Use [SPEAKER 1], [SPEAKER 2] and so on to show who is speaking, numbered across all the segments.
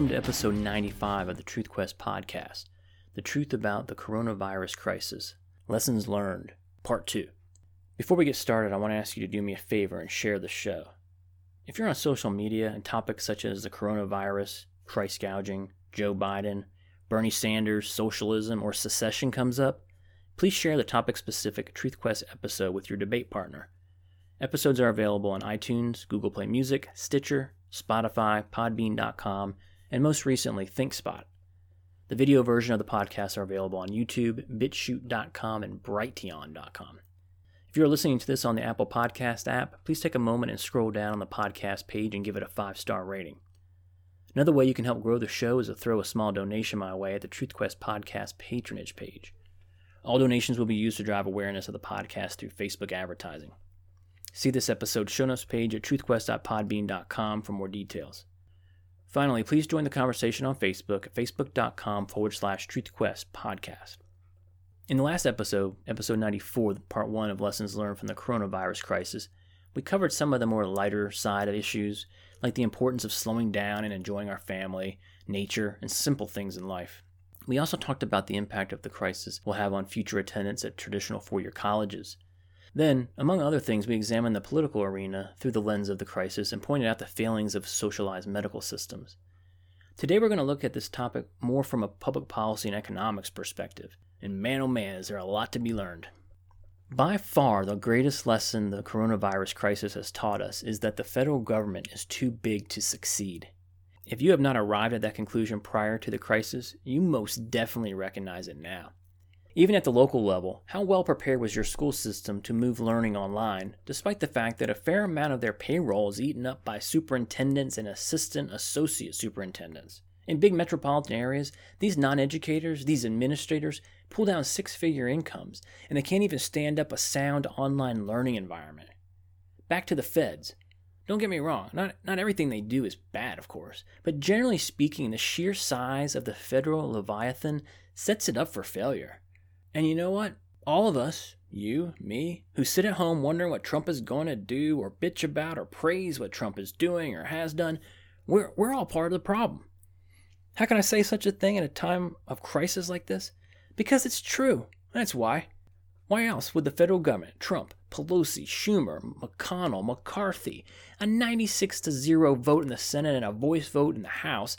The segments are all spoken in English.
[SPEAKER 1] Welcome to episode 95 of the Truth Quest podcast The Truth About the Coronavirus Crisis Lessons Learned, Part 2. Before we get started, I want to ask you to do me a favor and share the show. If you're on social media and topics such as the coronavirus, price gouging, Joe Biden, Bernie Sanders, socialism, or secession comes up, please share the topic specific Truth Quest episode with your debate partner. Episodes are available on iTunes, Google Play Music, Stitcher, Spotify, Podbean.com, and most recently, ThinkSpot. The video version of the podcast are available on YouTube, BitChute.com, and Brighteon.com. If you're listening to this on the Apple Podcast app, please take a moment and scroll down on the podcast page and give it a five star rating. Another way you can help grow the show is to throw a small donation my way at the TruthQuest Podcast patronage page. All donations will be used to drive awareness of the podcast through Facebook advertising. See this episode's show notes page at truthquest.podbean.com for more details. Finally, please join the conversation on Facebook at facebook.com forward slash truthquest podcast. In the last episode, episode 94, part one of Lessons Learned from the Coronavirus Crisis, we covered some of the more lighter side of issues, like the importance of slowing down and enjoying our family, nature, and simple things in life. We also talked about the impact of the crisis will have on future attendance at traditional four year colleges. Then, among other things, we examined the political arena through the lens of the crisis and pointed out the failings of socialized medical systems. Today, we're going to look at this topic more from a public policy and economics perspective. And man, oh man, is there a lot to be learned. By far, the greatest lesson the coronavirus crisis has taught us is that the federal government is too big to succeed. If you have not arrived at that conclusion prior to the crisis, you most definitely recognize it now. Even at the local level, how well prepared was your school system to move learning online, despite the fact that a fair amount of their payroll is eaten up by superintendents and assistant associate superintendents? In big metropolitan areas, these non educators, these administrators, pull down six figure incomes, and they can't even stand up a sound online learning environment. Back to the feds. Don't get me wrong, not, not everything they do is bad, of course, but generally speaking, the sheer size of the federal Leviathan sets it up for failure. And you know what? All of us, you, me, who sit at home wondering what Trump is going to do or bitch about or praise what Trump is doing or has done, we're, we're all part of the problem. How can I say such a thing at a time of crisis like this? Because it's true. That's why. Why else would the federal government, Trump, Pelosi, Schumer, McConnell, McCarthy, a 96 to 0 vote in the Senate and a voice vote in the House,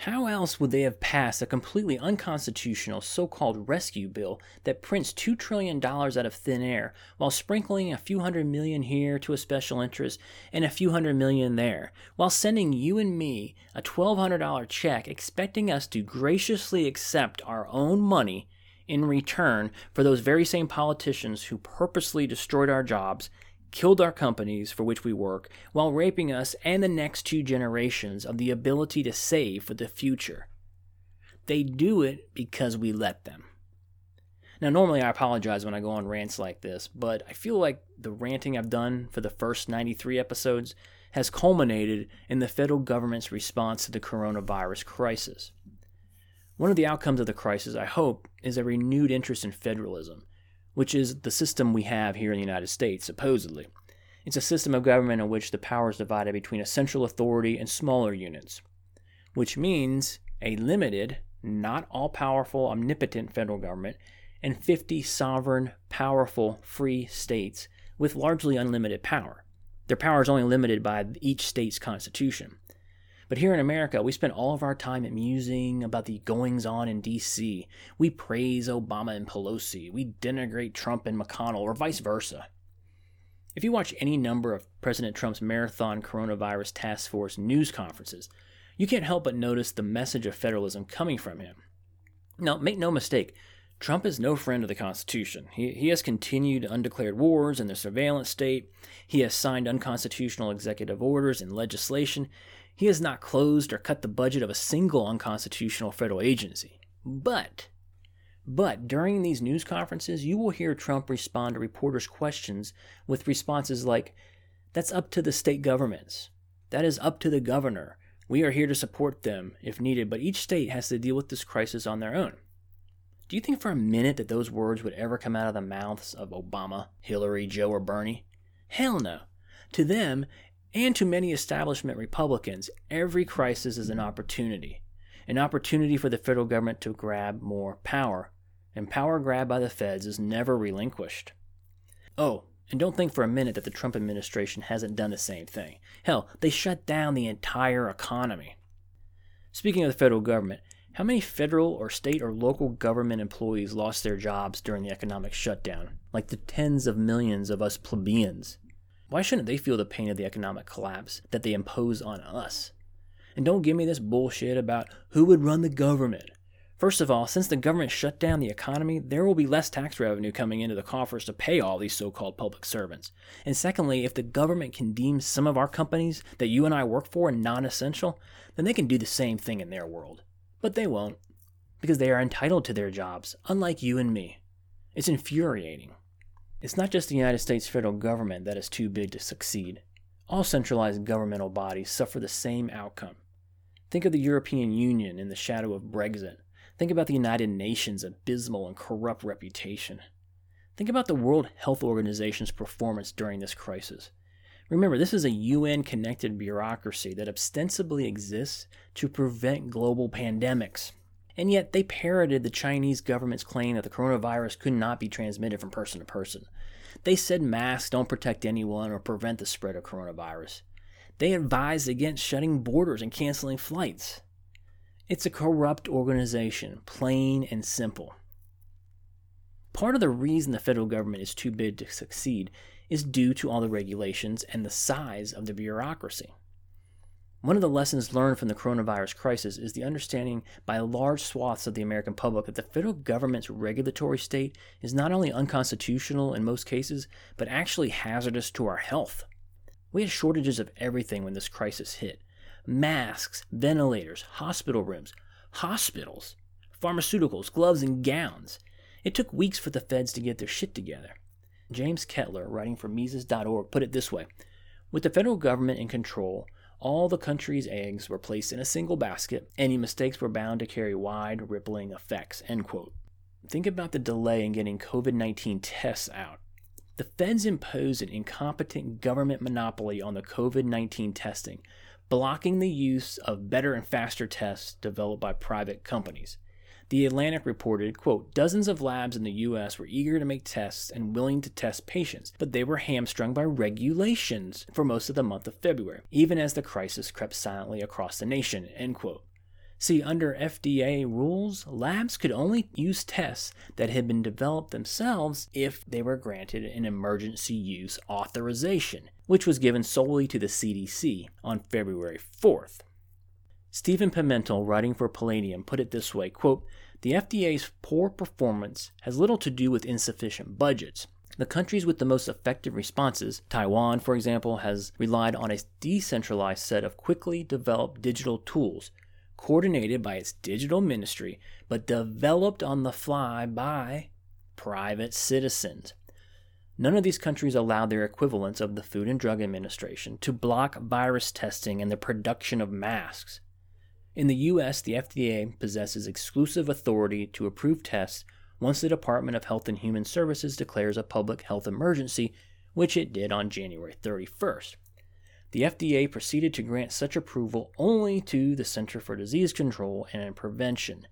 [SPEAKER 1] how else would they have passed a completely unconstitutional so called rescue bill that prints $2 trillion out of thin air while sprinkling a few hundred million here to a special interest and a few hundred million there, while sending you and me a $1,200 check expecting us to graciously accept our own money in return for those very same politicians who purposely destroyed our jobs killed our companies for which we work while raping us and the next two generations of the ability to save for the future. They do it because we let them. Now, normally I apologize when I go on rants like this, but I feel like the ranting I've done for the first 93 episodes has culminated in the federal government's response to the coronavirus crisis. One of the outcomes of the crisis, I hope, is a renewed interest in federalism which is the system we have here in the United States, supposedly. It's a system of government in which the power is divided between a central authority and smaller units, which means a limited, not all powerful, omnipotent federal government and 50 sovereign, powerful, free states with largely unlimited power. Their power is only limited by each state's constitution. But here in America, we spend all of our time musing about the goings on in DC. We praise Obama and Pelosi. We denigrate Trump and McConnell, or vice versa. If you watch any number of President Trump's marathon coronavirus task force news conferences, you can't help but notice the message of federalism coming from him. Now, make no mistake, Trump is no friend of the Constitution. He, he has continued undeclared wars in the surveillance state. He has signed unconstitutional executive orders and legislation. He has not closed or cut the budget of a single unconstitutional federal agency. But, but during these news conferences, you will hear Trump respond to reporters' questions with responses like, That's up to the state governments. That is up to the governor. We are here to support them if needed, but each state has to deal with this crisis on their own. Do you think for a minute that those words would ever come out of the mouths of Obama, Hillary, Joe, or Bernie? Hell no. To them, And to many establishment Republicans, every crisis is an opportunity. An opportunity for the federal government to grab more power. And power grabbed by the feds is never relinquished. Oh, and don't think for a minute that the Trump administration hasn't done the same thing. Hell, they shut down the entire economy. Speaking of the federal government, how many federal or state or local government employees lost their jobs during the economic shutdown? Like the tens of millions of us plebeians. Why shouldn't they feel the pain of the economic collapse that they impose on us? And don't give me this bullshit about who would run the government. First of all, since the government shut down the economy, there will be less tax revenue coming into the coffers to pay all these so called public servants. And secondly, if the government can deem some of our companies that you and I work for non essential, then they can do the same thing in their world. But they won't, because they are entitled to their jobs, unlike you and me. It's infuriating. It's not just the United States federal government that is too big to succeed. All centralized governmental bodies suffer the same outcome. Think of the European Union in the shadow of Brexit. Think about the United Nations' abysmal and corrupt reputation. Think about the World Health Organization's performance during this crisis. Remember, this is a UN connected bureaucracy that ostensibly exists to prevent global pandemics. And yet, they parroted the Chinese government's claim that the coronavirus could not be transmitted from person to person. They said masks don't protect anyone or prevent the spread of coronavirus. They advised against shutting borders and canceling flights. It's a corrupt organization, plain and simple. Part of the reason the federal government is too big to succeed is due to all the regulations and the size of the bureaucracy. One of the lessons learned from the coronavirus crisis is the understanding by large swaths of the American public that the federal government's regulatory state is not only unconstitutional in most cases, but actually hazardous to our health. We had shortages of everything when this crisis hit masks, ventilators, hospital rooms, hospitals, pharmaceuticals, gloves, and gowns. It took weeks for the feds to get their shit together. James Kettler, writing for Mises.org, put it this way With the federal government in control, all the country's eggs were placed in a single basket. Any mistakes were bound to carry wide, rippling effects. End quote. Think about the delay in getting COVID 19 tests out. The feds imposed an incompetent government monopoly on the COVID 19 testing, blocking the use of better and faster tests developed by private companies. The Atlantic reported, quote, dozens of labs in the US were eager to make tests and willing to test patients, but they were hamstrung by regulations for most of the month of February, even as the crisis crept silently across the nation, end quote. See, under FDA rules, labs could only use tests that had been developed themselves if they were granted an emergency use authorization, which was given solely to the CDC on February 4th. Stephen Pimentel, writing for Palladium, put it this way quote, The FDA's poor performance has little to do with insufficient budgets. The countries with the most effective responses, Taiwan, for example, has relied on a decentralized set of quickly developed digital tools, coordinated by its digital ministry, but developed on the fly by private citizens. None of these countries allowed their equivalents of the Food and Drug Administration to block virus testing and the production of masks. In the U.S., the FDA possesses exclusive authority to approve tests once the Department of Health and Human Services declares a public health emergency, which it did on January 31st. The FDA proceeded to grant such approval only to the Center for Disease Control and Prevention.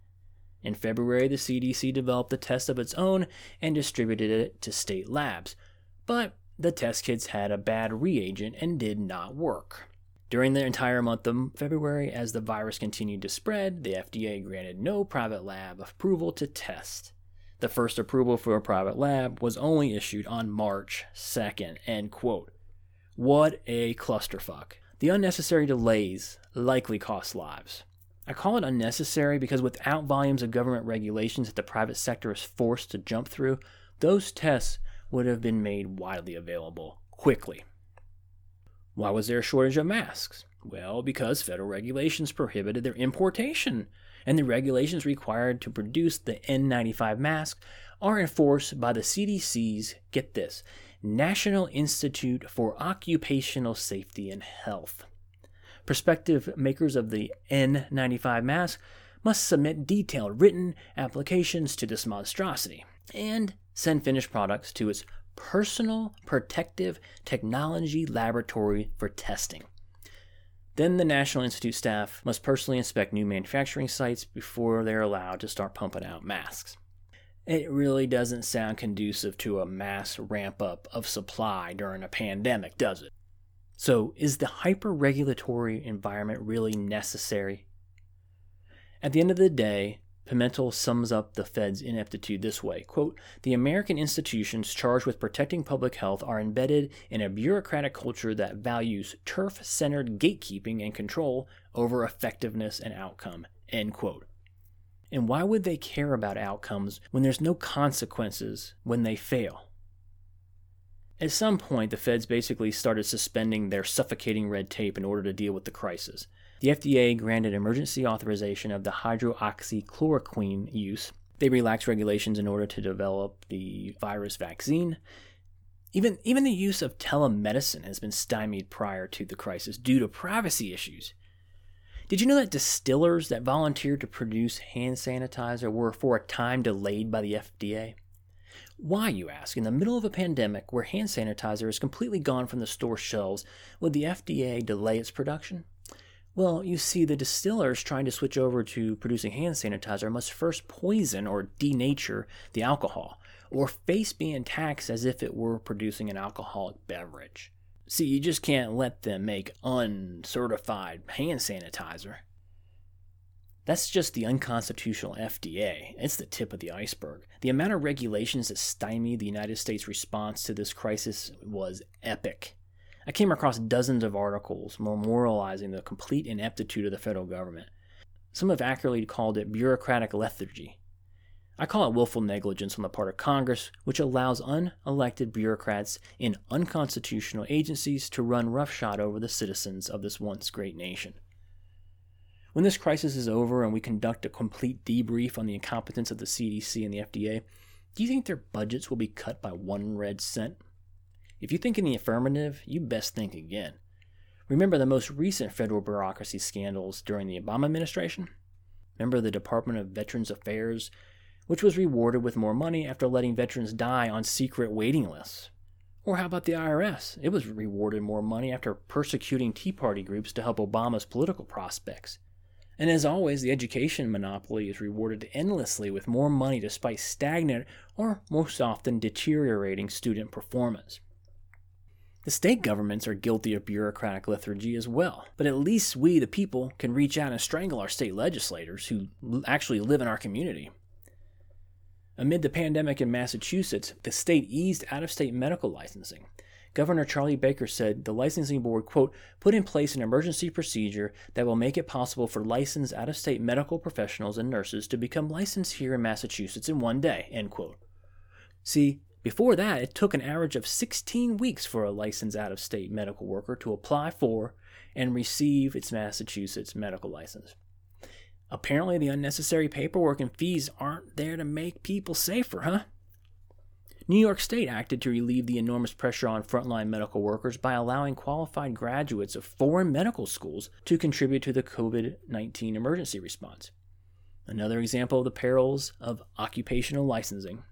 [SPEAKER 1] In February, the CDC developed a test of its own and distributed it to state labs, but the test kits had a bad reagent and did not work. During the entire month of February, as the virus continued to spread, the FDA granted no private lab approval to test. The first approval for a private lab was only issued on March 2nd. End quote. What a clusterfuck. The unnecessary delays likely cost lives. I call it unnecessary because without volumes of government regulations that the private sector is forced to jump through, those tests would have been made widely available quickly. Why was there a shortage of masks? Well, because federal regulations prohibited their importation, and the regulations required to produce the N95 mask are enforced by the CDC's, get this, National Institute for Occupational Safety and Health. Prospective makers of the N95 mask must submit detailed written applications to this monstrosity and send finished products to its Personal Protective Technology Laboratory for testing. Then the National Institute staff must personally inspect new manufacturing sites before they're allowed to start pumping out masks. It really doesn't sound conducive to a mass ramp up of supply during a pandemic, does it? So, is the hyper regulatory environment really necessary? At the end of the day, Pimentel sums up the Fed's ineptitude this way quote, The American institutions charged with protecting public health are embedded in a bureaucratic culture that values turf centered gatekeeping and control over effectiveness and outcome. End quote. And why would they care about outcomes when there's no consequences when they fail? At some point, the feds basically started suspending their suffocating red tape in order to deal with the crisis. The FDA granted emergency authorization of the hydroxychloroquine use. They relaxed regulations in order to develop the virus vaccine. Even, even the use of telemedicine has been stymied prior to the crisis due to privacy issues. Did you know that distillers that volunteered to produce hand sanitizer were for a time delayed by the FDA? Why, you ask, in the middle of a pandemic where hand sanitizer is completely gone from the store shelves, would the FDA delay its production? Well, you see, the distillers trying to switch over to producing hand sanitizer must first poison or denature the alcohol, or face being taxed as if it were producing an alcoholic beverage. See, you just can't let them make uncertified hand sanitizer. That's just the unconstitutional FDA. It's the tip of the iceberg. The amount of regulations that stymied the United States' response to this crisis was epic. I came across dozens of articles memorializing the complete ineptitude of the federal government. Some have accurately called it bureaucratic lethargy. I call it willful negligence on the part of Congress, which allows unelected bureaucrats in unconstitutional agencies to run roughshod over the citizens of this once great nation. When this crisis is over and we conduct a complete debrief on the incompetence of the CDC and the FDA, do you think their budgets will be cut by one red cent? If you think in the affirmative, you best think again. Remember the most recent federal bureaucracy scandals during the Obama administration? Remember the Department of Veterans Affairs, which was rewarded with more money after letting veterans die on secret waiting lists? Or how about the IRS? It was rewarded more money after persecuting Tea Party groups to help Obama's political prospects. And as always, the education monopoly is rewarded endlessly with more money despite stagnant or most often deteriorating student performance. The state governments are guilty of bureaucratic lethargy as well, but at least we, the people, can reach out and strangle our state legislators who actually live in our community. Amid the pandemic in Massachusetts, the state eased out of state medical licensing. Governor Charlie Baker said the licensing board, quote, put in place an emergency procedure that will make it possible for licensed out of state medical professionals and nurses to become licensed here in Massachusetts in one day, end quote. See, before that, it took an average of 16 weeks for a licensed out of state medical worker to apply for and receive its Massachusetts medical license. Apparently, the unnecessary paperwork and fees aren't there to make people safer, huh? New York State acted to relieve the enormous pressure on frontline medical workers by allowing qualified graduates of foreign medical schools to contribute to the COVID 19 emergency response. Another example of the perils of occupational licensing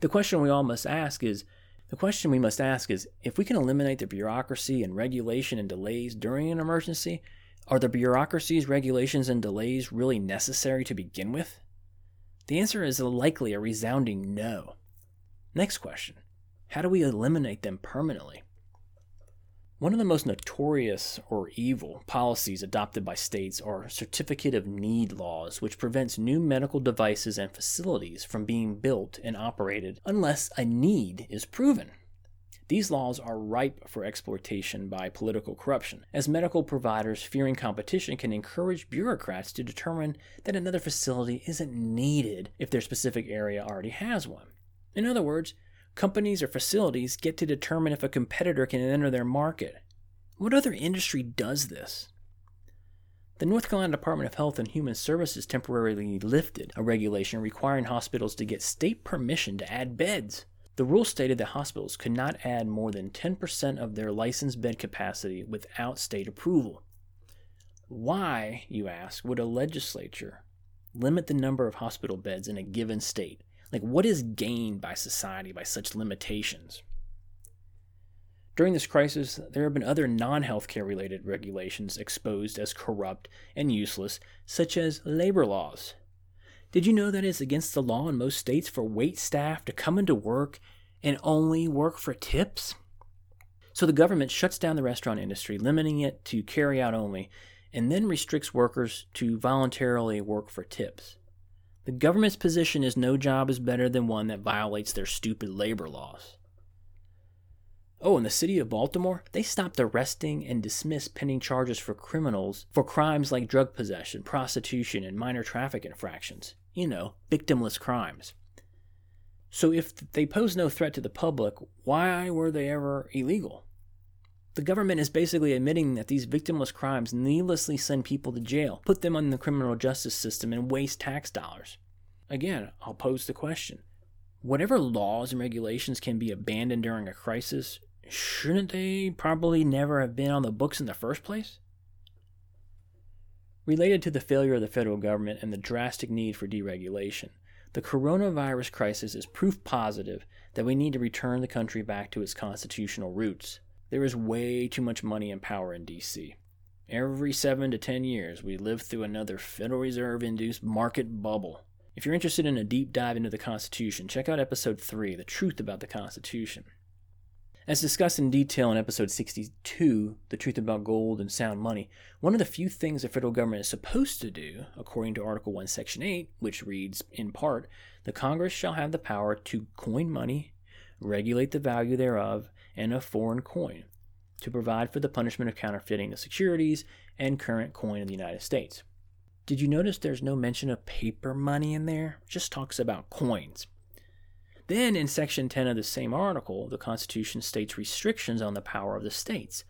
[SPEAKER 1] the question we all must ask is the question we must ask is if we can eliminate the bureaucracy and regulation and delays during an emergency, are the bureaucracies, regulations, and delays really necessary to begin with? The answer is likely a resounding no. Next question How do we eliminate them permanently? One of the most notorious or evil policies adopted by states are certificate of need laws, which prevents new medical devices and facilities from being built and operated unless a need is proven. These laws are ripe for exploitation by political corruption, as medical providers fearing competition can encourage bureaucrats to determine that another facility isn't needed if their specific area already has one. In other words, companies or facilities get to determine if a competitor can enter their market. What other industry does this? The North Carolina Department of Health and Human Services temporarily lifted a regulation requiring hospitals to get state permission to add beds. The rule stated that hospitals could not add more than 10% of their licensed bed capacity without state approval. Why, you ask, would a legislature limit the number of hospital beds in a given state Like, what is gained by society by such limitations? During this crisis, there have been other non healthcare related regulations exposed as corrupt and useless, such as labor laws. Did you know that it's against the law in most states for wait staff to come into work and only work for tips? So the government shuts down the restaurant industry, limiting it to carry out only, and then restricts workers to voluntarily work for tips. The government's position is no job is better than one that violates their stupid labor laws. Oh, in the city of Baltimore, they stopped arresting and dismissed pending charges for criminals for crimes like drug possession, prostitution, and minor traffic infractions. You know, victimless crimes. So if they pose no threat to the public, why were they ever illegal? The government is basically admitting that these victimless crimes needlessly send people to jail, put them on the criminal justice system, and waste tax dollars. Again, I'll pose the question whatever laws and regulations can be abandoned during a crisis shouldn't they probably never have been on the books in the first place? Related to the failure of the federal government and the drastic need for deregulation, the coronavirus crisis is proof positive that we need to return the country back to its constitutional roots. There is way too much money and power in D.C. Every seven to ten years, we live through another Federal Reserve induced market bubble. If you're interested in a deep dive into the Constitution, check out episode 3, The Truth About the Constitution. As discussed in detail in episode 62, The Truth About Gold and Sound Money, one of the few things the federal government is supposed to do, according to Article 1, Section 8, which reads, in part, the Congress shall have the power to coin money, regulate the value thereof, and of foreign coin, to provide for the punishment of counterfeiting the securities and current coin of the United States. Did you notice there's no mention of paper money in there? It just talks about coins. Then, in Section 10 of the same article, the Constitution states restrictions on the power of the states.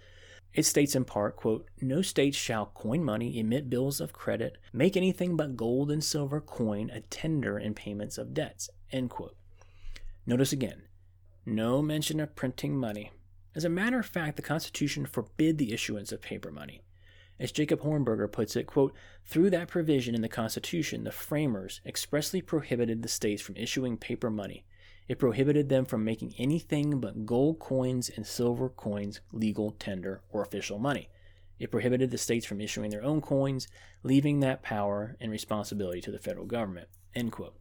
[SPEAKER 1] It states in part, quote, No state shall coin money, emit bills of credit, make anything but gold and silver coin a tender in payments of debts, end quote. Notice again, no mention of printing money. As a matter of fact, the Constitution forbid the issuance of paper money. As Jacob Hornberger puts it, quote, through that provision in the Constitution, the framers expressly prohibited the states from issuing paper money, it prohibited them from making anything but gold coins and silver coins legal tender or official money. It prohibited the states from issuing their own coins, leaving that power and responsibility to the federal government. End quote.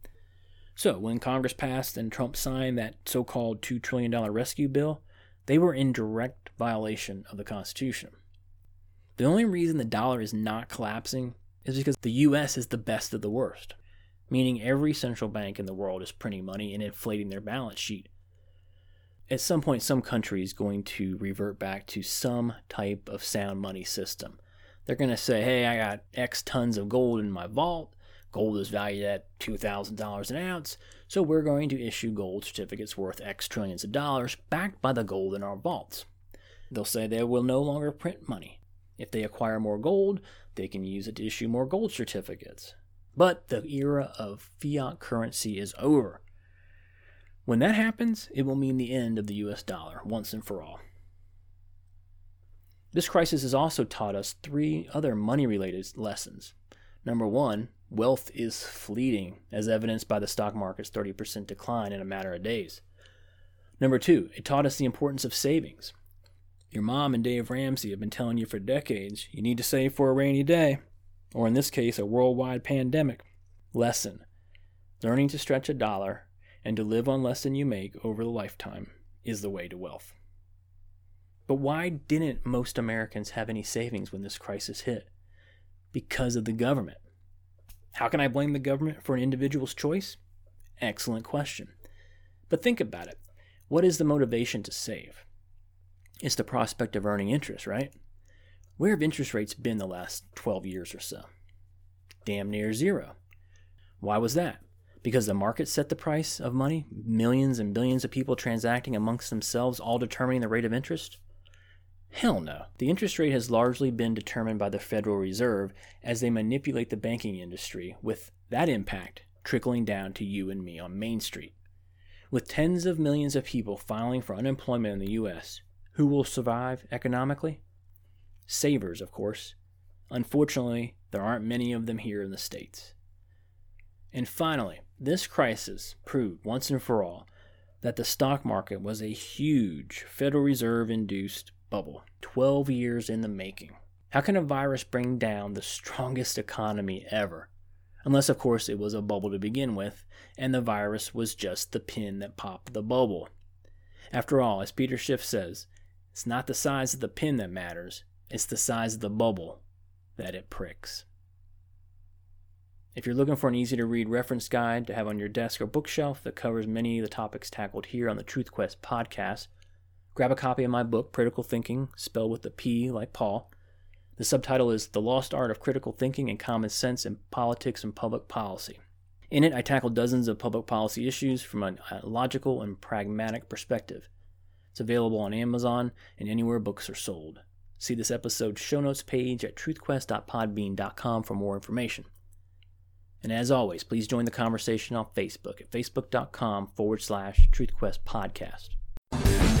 [SPEAKER 1] So, when Congress passed and Trump signed that so called $2 trillion rescue bill, they were in direct violation of the Constitution. The only reason the dollar is not collapsing is because the U.S. is the best of the worst meaning every central bank in the world is printing money and inflating their balance sheet. At some point, some country is going to revert back to some type of sound money system. They're going to say, hey, I got X tons of gold in my vault. Gold is valued at $2,000 an ounce, so we're going to issue gold certificates worth X trillions of dollars backed by the gold in our vaults. They'll say they will no longer print money. If they acquire more gold, they can use it to issue more gold certificates. But the era of fiat currency is over. When that happens, it will mean the end of the US dollar once and for all. This crisis has also taught us three other money related lessons. Number one, wealth is fleeting, as evidenced by the stock market's 30% decline in a matter of days. Number two, it taught us the importance of savings. Your mom and Dave Ramsey have been telling you for decades you need to save for a rainy day or in this case, a worldwide pandemic. Lesson Learning to stretch a dollar and to live on less than you make over the lifetime is the way to wealth. But why didn't most Americans have any savings when this crisis hit? Because of the government. How can I blame the government for an individual's choice? Excellent question. But think about it. What is the motivation to save? It's the prospect of earning interest, right? Where have interest rates been the last 12 years or so? Damn near zero. Why was that? Because the market set the price of money, millions and billions of people transacting amongst themselves, all determining the rate of interest? Hell no. The interest rate has largely been determined by the Federal Reserve as they manipulate the banking industry, with that impact trickling down to you and me on Main Street. With tens of millions of people filing for unemployment in the U.S., who will survive economically? Savers, of course. Unfortunately, there aren't many of them here in the States. And finally, This crisis proved once and for all that the stock market was a huge Federal Reserve induced bubble, 12 years in the making. How can a virus bring down the strongest economy ever? Unless, of course, it was a bubble to begin with, and the virus was just the pin that popped the bubble. After all, as Peter Schiff says, it's not the size of the pin that matters, it's the size of the bubble that it pricks. If you're looking for an easy to read reference guide to have on your desk or bookshelf that covers many of the topics tackled here on the Truth Quest podcast, grab a copy of my book, Critical Thinking, spelled with a P like Paul. The subtitle is The Lost Art of Critical Thinking and Common Sense in Politics and Public Policy. In it, I tackle dozens of public policy issues from a logical and pragmatic perspective. It's available on Amazon and anywhere books are sold. See this episode's show notes page at truthquest.podbean.com for more information. And as always, please join the conversation on Facebook at facebook.com forward slash truthquest podcast.